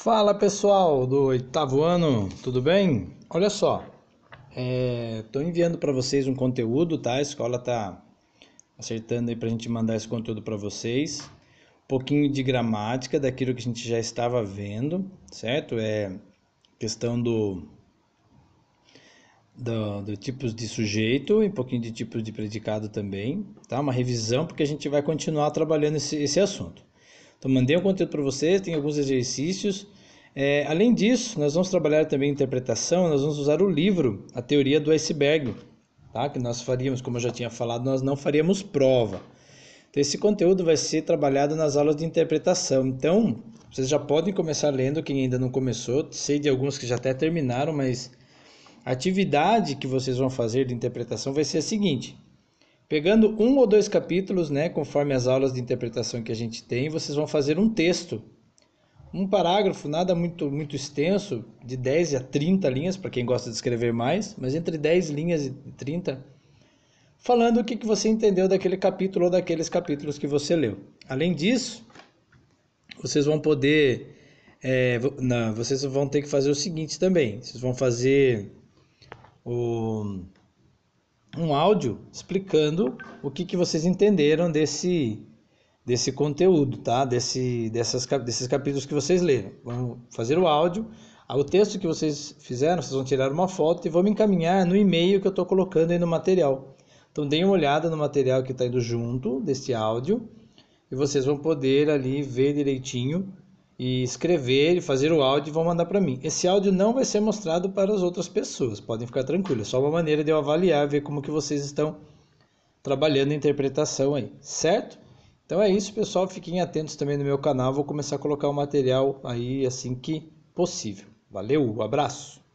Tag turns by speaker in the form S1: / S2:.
S1: Fala pessoal do oitavo ano, tudo bem? Olha só, estou enviando para vocês um conteúdo, tá? A escola está acertando aí para a gente mandar esse conteúdo para vocês. Um pouquinho de gramática daquilo que a gente já estava vendo, certo? É questão do, do, do tipos de sujeito e um pouquinho de tipos de predicado também, tá? Uma revisão porque a gente vai continuar trabalhando esse, esse assunto. Então, mandei um conteúdo para vocês, tem alguns exercícios. É, além disso, nós vamos trabalhar também interpretação, nós vamos usar o livro A Teoria do Iceberg, tá? que nós faríamos, como eu já tinha falado, nós não faríamos prova. Então, esse conteúdo vai ser trabalhado nas aulas de interpretação. Então, vocês já podem começar lendo, quem ainda não começou. Sei de alguns que já até terminaram, mas a atividade que vocês vão fazer de interpretação vai ser a seguinte: Pegando um ou dois capítulos, né, conforme as aulas de interpretação que a gente tem, vocês vão fazer um texto. Um parágrafo, nada muito, muito extenso, de 10 a 30 linhas, para quem gosta de escrever mais, mas entre 10 linhas e 30, falando o que, que você entendeu daquele capítulo ou daqueles capítulos que você leu. Além disso, vocês vão poder. É, não, vocês vão ter que fazer o seguinte também: vocês vão fazer o um áudio explicando o que, que vocês entenderam desse, desse conteúdo, tá? Desse, dessas, desses capítulos que vocês leram. Vamos fazer o áudio. Ah, o texto que vocês fizeram, vocês vão tirar uma foto e vão me encaminhar no e-mail que eu estou colocando aí no material. Então deem uma olhada no material que está indo junto desse áudio e vocês vão poder ali ver direitinho e escrever e fazer o áudio e vão mandar para mim. Esse áudio não vai ser mostrado para as outras pessoas, podem ficar tranquilos. É só uma maneira de eu avaliar, ver como que vocês estão trabalhando a interpretação aí, certo? Então é isso, pessoal. Fiquem atentos também no meu canal. Vou começar a colocar o material aí assim que possível. Valeu, um abraço!